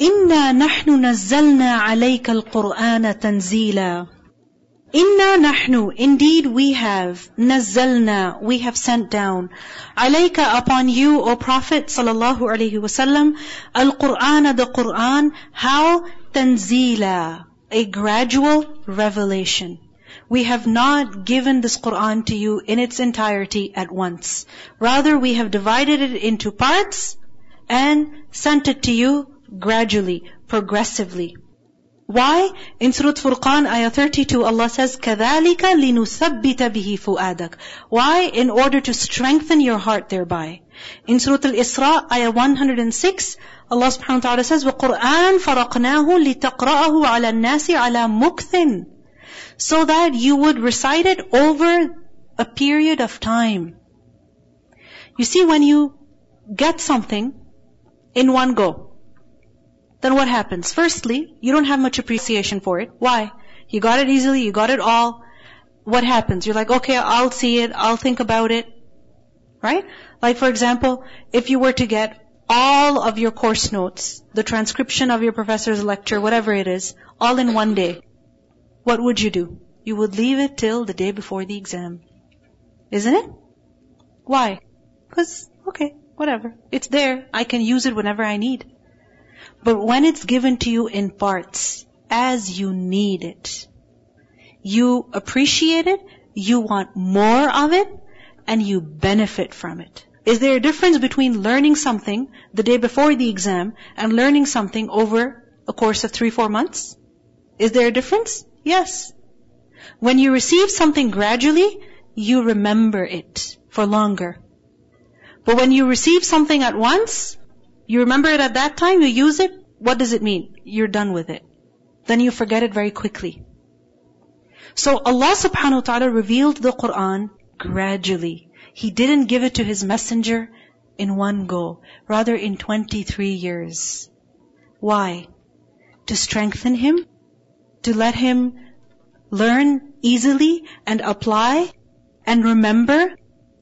إنا نحن نزلنا عليك القرآن تنزيلا Inna nahnu, indeed we have, nazzalna, we have sent down, alayka upon you, O Prophet sallallahu alaihi wasallam, al-Qur'an, the Qur'an, how tanzila, a gradual revelation. We have not given this Qur'an to you in its entirety at once. Rather, we have divided it into parts and sent it to you gradually, progressively. Why? In Surah Furqan, ayah 32, Allah says, كَذَلِكَ لِنُثَبِّتَ بِهِ فُؤَادَكَ Why? In order to strengthen your heart thereby. In Surah Al-Isra, ayah 106, Allah subhanahu wa ta'ala says, وَقُرْآنْ فَرَقْنَاهُ لِتَقْرَأَهُ عَلَى النَّاسِ عَلَى مُكْثٍ So that you would recite it over a period of time. You see, when you get something in one go, then what happens? Firstly, you don't have much appreciation for it. Why? You got it easily, you got it all. What happens? You're like, okay, I'll see it, I'll think about it. Right? Like for example, if you were to get all of your course notes, the transcription of your professor's lecture, whatever it is, all in one day, what would you do? You would leave it till the day before the exam. Isn't it? Why? Because, okay, whatever. It's there. I can use it whenever I need. But when it's given to you in parts, as you need it, you appreciate it, you want more of it, and you benefit from it. Is there a difference between learning something the day before the exam and learning something over a course of three, four months? Is there a difference? Yes. When you receive something gradually, you remember it for longer. But when you receive something at once, you remember it at that time, you use it, what does it mean? You're done with it. Then you forget it very quickly. So Allah subhanahu wa ta'ala revealed the Quran gradually. He didn't give it to His messenger in one go, rather in 23 years. Why? To strengthen him, to let him learn easily and apply and remember,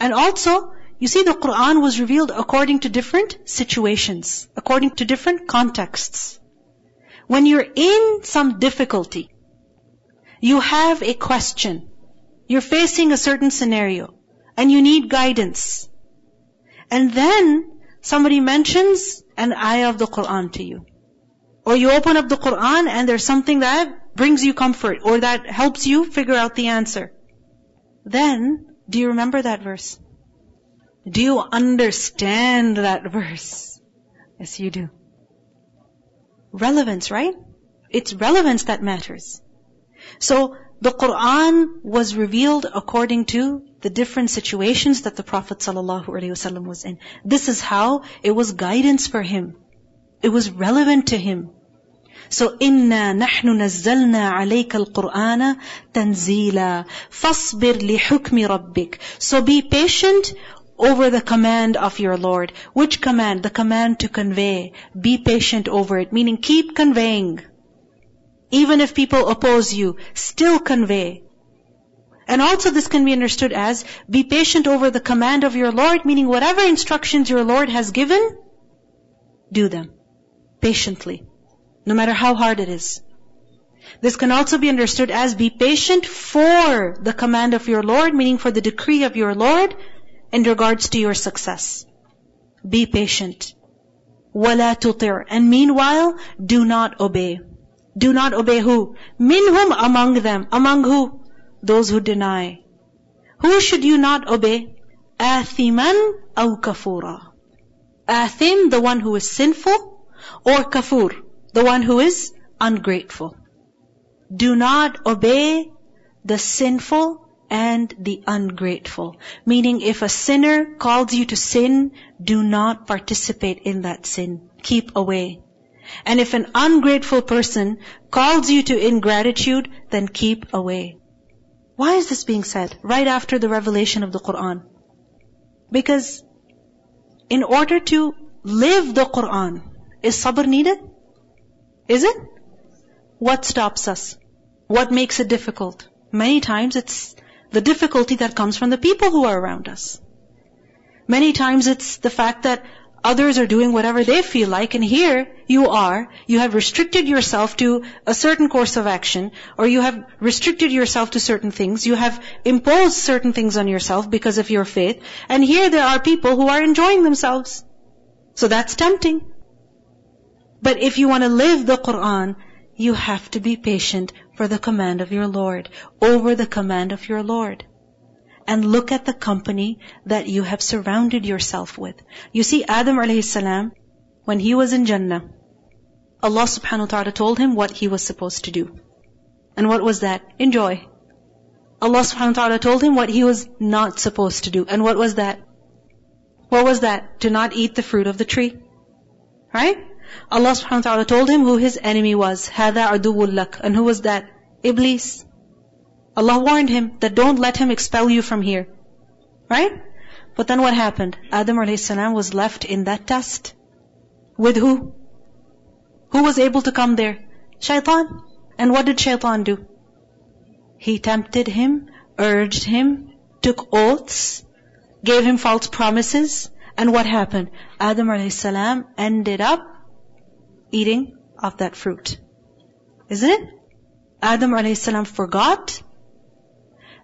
and also you see, the Quran was revealed according to different situations, according to different contexts. When you're in some difficulty, you have a question, you're facing a certain scenario, and you need guidance. And then somebody mentions an ayah of the Quran to you. Or you open up the Quran and there's something that brings you comfort or that helps you figure out the answer. Then, do you remember that verse? Do you understand that verse? Yes, you do. Relevance, right? It's relevance that matters. So, the Quran was revealed according to the different situations that the Prophet ﷺ was in. This is how it was guidance for him. It was relevant to him. So inna nahnu nazzalna alayka al-Qur'ana tanzila fasbir li hukmi rabbik. So be patient over the command of your Lord. Which command? The command to convey. Be patient over it, meaning keep conveying. Even if people oppose you, still convey. And also this can be understood as, be patient over the command of your Lord, meaning whatever instructions your Lord has given, do them. Patiently. No matter how hard it is. This can also be understood as be patient for the command of your Lord, meaning for the decree of your Lord, in regards to your success. Be patient. وَلَا تُطِعْ And meanwhile, do not obey. Do not obey who? Minhum among them. Among who? Those who deny. Who should you not obey? آثِمًا أو كفورا. Athim, the one who is sinful, or kafur, the one who is ungrateful. Do not obey the sinful and the ungrateful. Meaning if a sinner calls you to sin, do not participate in that sin. Keep away. And if an ungrateful person calls you to ingratitude, then keep away. Why is this being said right after the revelation of the Quran? Because in order to live the Quran, is sabr needed? Is it? What stops us? What makes it difficult? Many times it's the difficulty that comes from the people who are around us. Many times it's the fact that Others are doing whatever they feel like, and here you are, you have restricted yourself to a certain course of action, or you have restricted yourself to certain things, you have imposed certain things on yourself because of your faith, and here there are people who are enjoying themselves. So that's tempting. But if you want to live the Quran, you have to be patient for the command of your Lord, over the command of your Lord and look at the company that you have surrounded yourself with. You see, Adam alayhi salam, when he was in Jannah, Allah subhanahu wa ta'ala told him what he was supposed to do. And what was that? Enjoy. Allah subhanahu wa ta'ala told him what he was not supposed to do. And what was that? What was that? To not eat the fruit of the tree. Right? Allah subhanahu wa ta'ala told him who his enemy was. هَذَا عَدُوُّ لَكَ And who was that? Iblis. Allah warned him that don't let him expel you from here. Right? But then what happened? Adam a.s. was left in that test. With who? Who was able to come there? Shaitan. And what did Shaitan do? He tempted him, urged him, took oaths, gave him false promises, and what happened? Adam a.s. ended up eating of that fruit. Isn't it? Adam a.s. forgot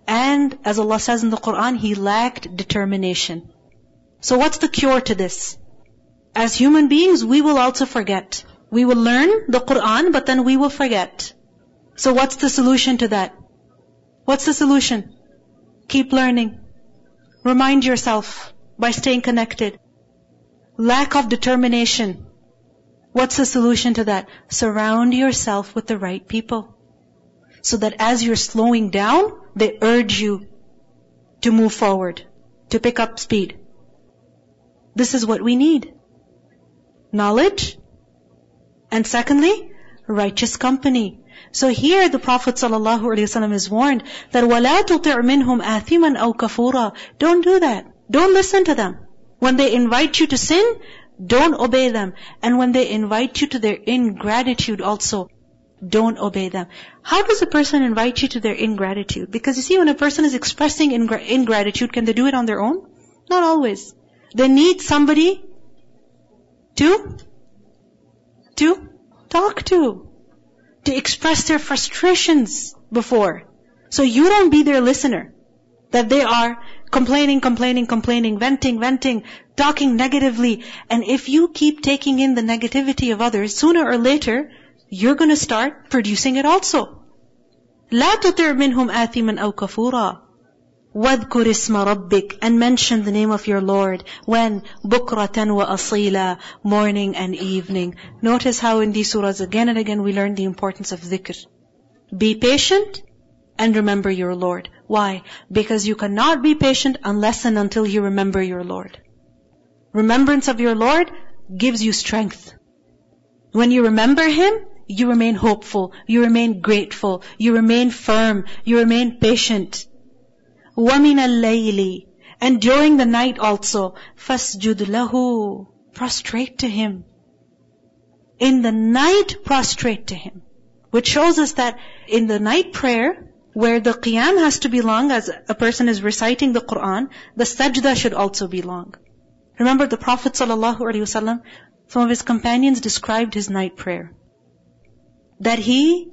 and as Allah says in the Quran, he lacked determination. So what's the cure to this? As human beings, we will also forget. We will learn the Quran, but then we will forget. So what's the solution to that? What's the solution? Keep learning. Remind yourself by staying connected. Lack of determination. What's the solution to that? Surround yourself with the right people. So that as you're slowing down, they urge you to move forward, to pick up speed. This is what we need. Knowledge. And secondly, righteous company. So here the Prophet ﷺ is warned that وَلَا تُطِعْ مِنْهُمْ آثِمًا أَوْ كَفُورًا Don't do that. Don't listen to them. When they invite you to sin, don't obey them. And when they invite you to their ingratitude also, don't obey them. How does a person invite you to their ingratitude? Because you see, when a person is expressing ingratitude, can they do it on their own? Not always. They need somebody to, to talk to, to express their frustrations before. So you don't be their listener. That they are complaining, complaining, complaining, venting, venting, talking negatively. And if you keep taking in the negativity of others, sooner or later, you're going to start producing it also. لا تطع منهم آثما أو كفورا واذكر اسم ربك and mention the name of your Lord when بكرة وأصيلا morning and evening notice how in these surahs again and again we learn the importance of dhikr be patient and remember your Lord why because you cannot be patient unless and until you remember your Lord remembrance of your Lord gives you strength when you remember Him you remain hopeful, you remain grateful, you remain firm, you remain patient. وَمِنَ اللَّيْلِ And during the night also, فَاسْجُدْ لَهُ Prostrate to Him. In the night, prostrate to Him. Which shows us that in the night prayer, where the qiyam has to be long as a person is reciting the Quran, the sajda should also be long. Remember the Prophet ﷺ, some of his companions described his night prayer that he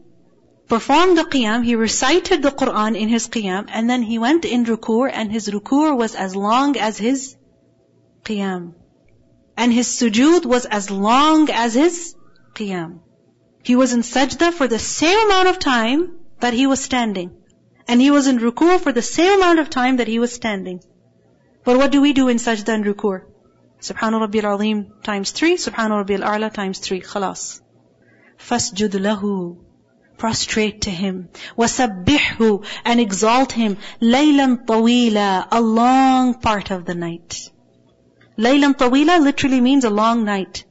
performed the qiyam, he recited the Quran in his qiyam, and then he went in ruku, and his ruku was as long as his qiyam. And his sujood was as long as his qiyam. He was in sajda for the same amount of time that he was standing. And he was in ruku for the same amount of time that he was standing. But what do we do in sajda and ruku? Subhanallah Rabbil Alim times three, Subhanallah Rabbil A'la times three. Khalas. Fasjud lahu. Prostrate to him. Wasabbihhu. And exalt him. Laylan tawila. A long part of the night. Laylan tawila literally means a long night.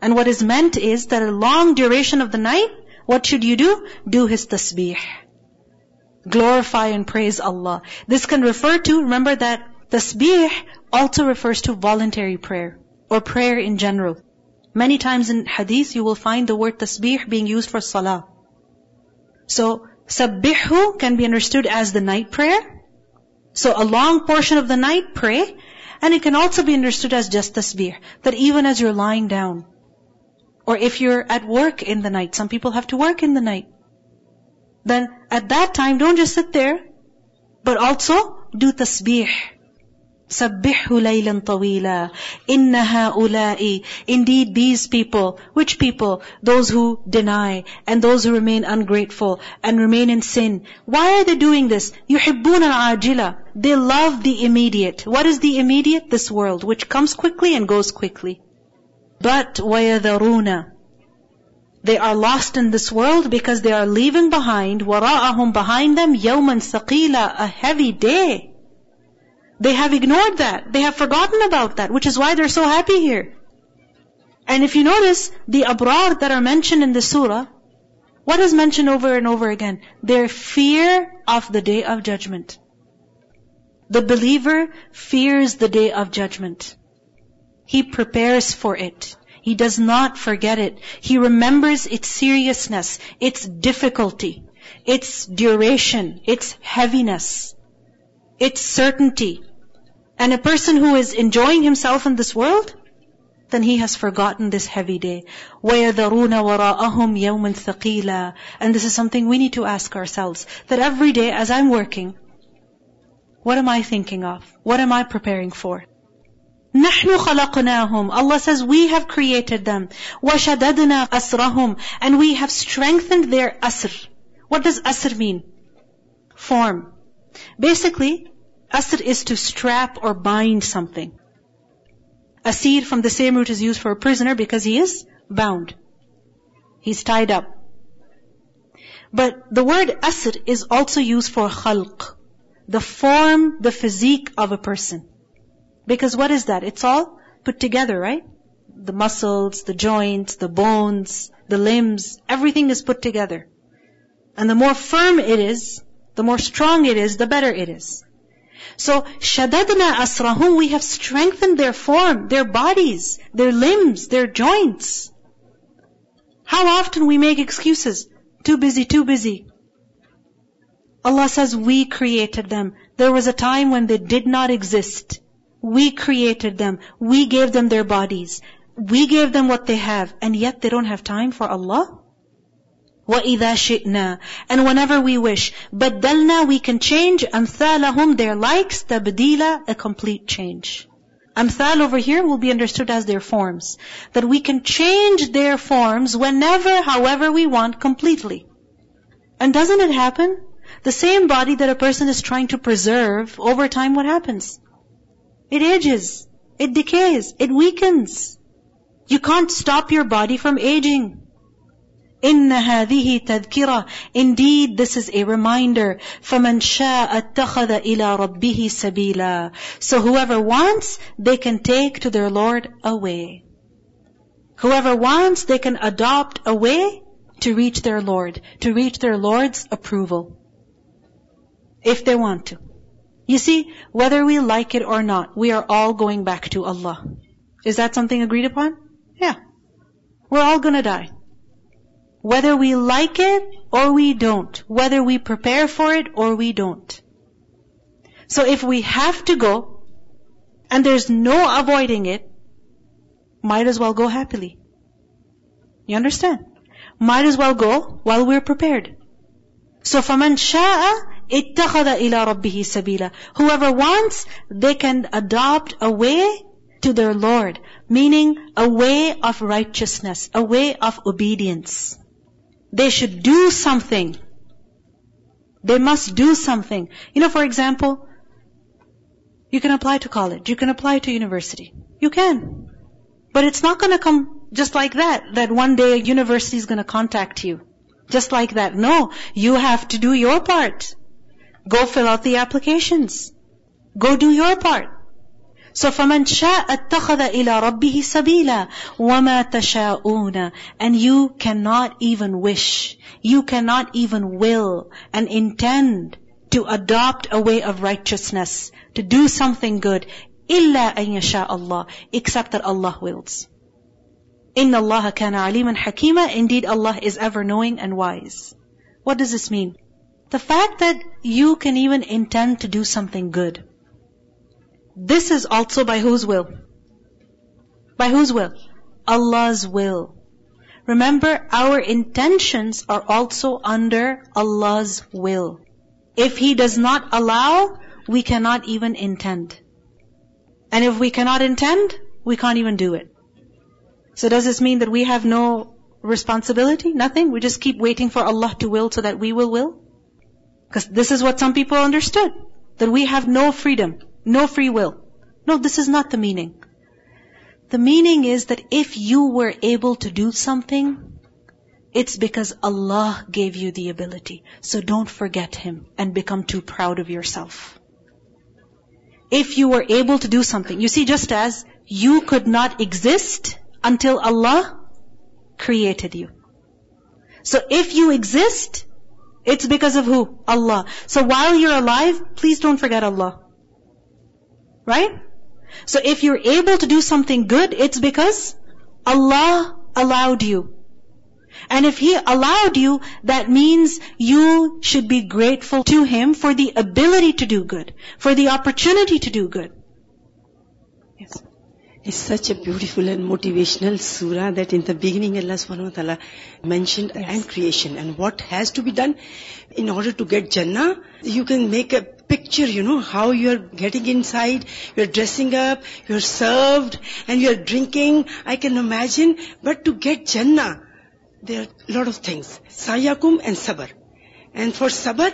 And what is meant is that a long duration of the night what should you do? Do His tasbih. Glorify and praise Allah. This can refer to, remember that tasbih also refers to voluntary prayer or prayer in general. Many times in hadith you will find the word tasbih being used for salah. So, sabbihu can be understood as the night prayer. So a long portion of the night pray. And it can also be understood as just tasbih. That even as you're lying down, or if you're at work in the night, some people have to work in the night. Then at that time, don't just sit there, but also do tasbih. سبحه ليلا طويلا إن هؤلاء Indeed these people, which people? Those who deny and those who remain ungrateful and remain in sin. Why are they doing this? يحبون العاجلة They love the immediate. What is the immediate? This world, which comes quickly and goes quickly. But وَيَذَرُونَ They are lost in this world because they are leaving behind وَرَاءَهُمْ behind them يَوْمًا ثَقِيلًا A heavy day. They have ignored that. They have forgotten about that, which is why they're so happy here. And if you notice, the abrar that are mentioned in the surah, what is mentioned over and over again? Their fear of the day of judgment. The believer fears the day of judgment. He prepares for it. He does not forget it. He remembers its seriousness, its difficulty, its duration, its heaviness, its certainty. And a person who is enjoying himself in this world, then he has forgotten this heavy day. وَيَذَرُونَ وَرَاءَهُمْ يَوْمًا ثَقِيلًا And this is something we need to ask ourselves. That every day as I'm working, what am I thinking of? What am I preparing for? نحن خلقناهم. Allah says, we have created them. وَشَدَدْنَا أَسْرَهُمْ And we have strengthened their asr. What does asr mean? Form. Basically, Asr is to strap or bind something. Asir from the same root is used for a prisoner because he is bound. He's tied up. But the word asr is also used for khalq. The form, the physique of a person. Because what is that? It's all put together, right? The muscles, the joints, the bones, the limbs, everything is put together. And the more firm it is, the more strong it is, the better it is. So, shadadna asrahum, we have strengthened their form, their bodies, their limbs, their joints. How often we make excuses? Too busy, too busy. Allah says, we created them. There was a time when they did not exist. We created them. We gave them their bodies. We gave them what they have. And yet they don't have time for Allah? وَإِذَا شِئْنَا And whenever we wish, بَدَّلْنَا We can change أَمْثَالَهُمْ Their likes, تَبْدِيلًا A complete change. Amthal over here will be understood as their forms. That we can change their forms whenever, however we want completely. And doesn't it happen? The same body that a person is trying to preserve, over time what happens? It ages. It decays. It weakens. You can't stop your body from aging. إن هذه تذكرة Indeed, this is a reminder. فمن شاء اتخذ إلى ربه سبيلا So whoever wants, they can take to their Lord a way. Whoever wants, they can adopt a way to reach their Lord, to reach their Lord's approval. If they want to. You see, whether we like it or not, we are all going back to Allah. Is that something agreed upon? Yeah. We're all gonna die. Whether we like it or we don't. Whether we prepare for it or we don't. So if we have to go, and there's no avoiding it, might as well go happily. You understand? Might as well go while we're prepared. So فَمَنْ شَاءَ اتَّخَذَ إِلَىٰ رَبِّهِ سَبِيلًا Whoever wants, they can adopt a way to their Lord. Meaning, a way of righteousness, a way of obedience. They should do something. They must do something. You know, for example, you can apply to college, you can apply to university. You can. But it's not gonna come just like that, that one day a university is gonna contact you. Just like that. No, you have to do your part. Go fill out the applications. Go do your part. So فَمَنْ شَاءَ اتَّخَذَ إِلَىٰ رَبِّهِ سَبِيلًا وَمَا تَشَاءُونَ And you cannot even wish, you cannot even will and intend to adopt a way of righteousness, to do something good, إِلَّا أَن يَشَاءَ اللَّهِ Except that Allah wills. إِنَّ اللَّهَ كَانَ عَلِيمًا حَكِيمًا Indeed, Allah is ever knowing and wise. What does this mean? The fact that you can even intend to do something good, This is also by whose will? By whose will? Allah's will. Remember, our intentions are also under Allah's will. If He does not allow, we cannot even intend. And if we cannot intend, we can't even do it. So does this mean that we have no responsibility? Nothing? We just keep waiting for Allah to will so that we will will? Because this is what some people understood. That we have no freedom, no free will. No, this is not the meaning. The meaning is that if you were able to do something, it's because Allah gave you the ability. So don't forget Him and become too proud of yourself. If you were able to do something, you see, just as you could not exist until Allah created you. So if you exist, it's because of who? Allah. So while you're alive, please don't forget Allah. Right? So if you're able to do something good, it's because Allah allowed you. And if He allowed you, that means you should be grateful to Him for the ability to do good, for the opportunity to do good. Yes. It's such a beautiful and motivational surah that in the beginning Allah subhanahu wa ta'ala mentioned yes. and creation and what has to be done in order to get Jannah. You can make a picture, you know, how you're getting inside, you're dressing up, you're served and you're drinking. I can imagine. But to get Jannah, there are a lot of things. Sayakum and Sabr. And for Sabr,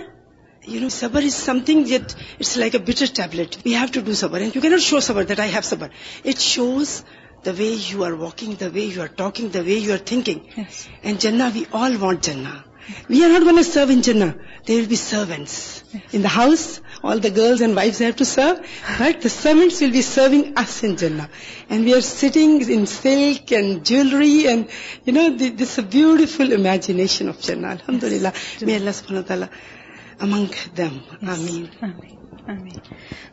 you know, sabr is something that it's like a bitter tablet. We have to do sabr. And you cannot show sabr that I have sabr. It shows the way you are walking, the way you are talking, the way you are thinking. Yes. And Jannah, we all want Jannah. We are not going to serve in Jannah. There will be servants. Yes. In the house, all the girls and wives have to serve. Right? The servants will be serving us in Jannah. And we are sitting in silk and jewelry and, you know, this is a beautiful imagination of Jannah. Alhamdulillah. May Allah subhanahu wa ta'ala among them. Ameen. Ameen. Ameen.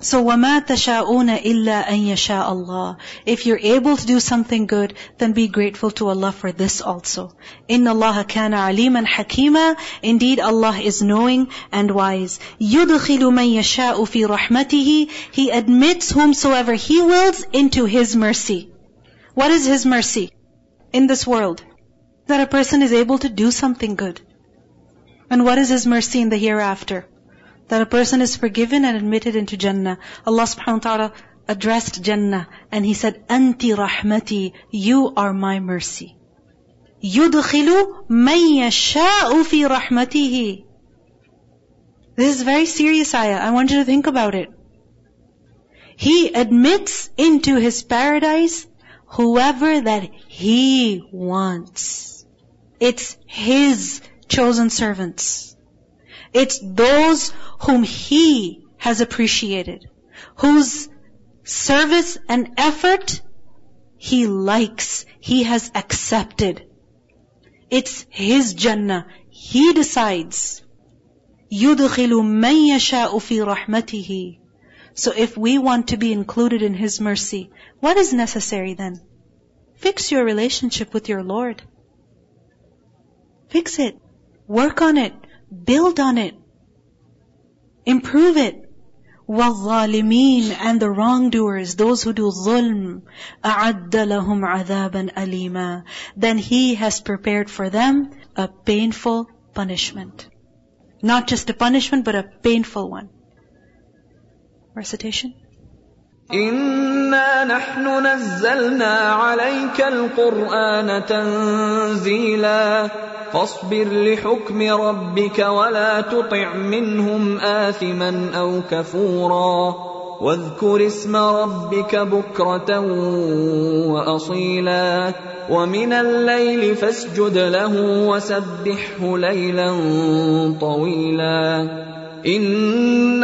So وَمَا تَشَاءُونَ إِلَّا أَن يَشَاءَ اللَّهِ If you're able to do something good, then be grateful to Allah for this also. إِنَّ اللَّهَ كَانَ عَلِيمًا حَكِيمًا Indeed, Allah is knowing and wise. يُدْخِلُ مَن يَشَاءُ فِي رَحْمَتِهِ He admits whomsoever He wills into His mercy. What is His mercy in this world? That a person is able to do something good. And what is His mercy in the hereafter? That a person is forgiven and admitted into Jannah. Allah subhanahu wa ta'ala addressed Jannah and He said, Anti rahmati, you are my mercy. يُدْخِلُ مَن يَشَاءُ فِي رَحْمَتِهِ This is very serious ayah. I want you to think about it. He admits into His paradise whoever that He wants. It's His chosen servants. It's those whom He has appreciated, whose service and effort He likes, He has accepted. It's His Jannah. He decides. يُدْخِلُ مَن يَشَاءُ فِي رَحْمَتِهِ So if we want to be included in His mercy, what is necessary then? Fix your relationship with your Lord. Fix it. Work on it. Build on it. Improve it. وَالظَّالِمِينَ And the wrongdoers, those who do zulm, أَعَدَّ لَهُمْ عَذَابًا أَلِيمًا Then He has prepared for them a painful punishment. Not just a punishment, but a painful one. Recitation? إنا نحن نزلنا عليك القرآن تنزيلا فاصبر لحكم ربك ولا تطع منهم آثما أو كفورا واذكر اسم ربك بكرة وأصيلا ومن الليل فاسجد له وسبحه ليلا طويلا إن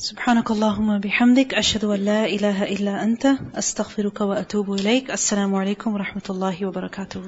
سبحانك اللهم بحمدك أشهد أن لا إله إلا أنت أستغفرك وأتوب إليك السلام عليكم ورحمة الله وبركاته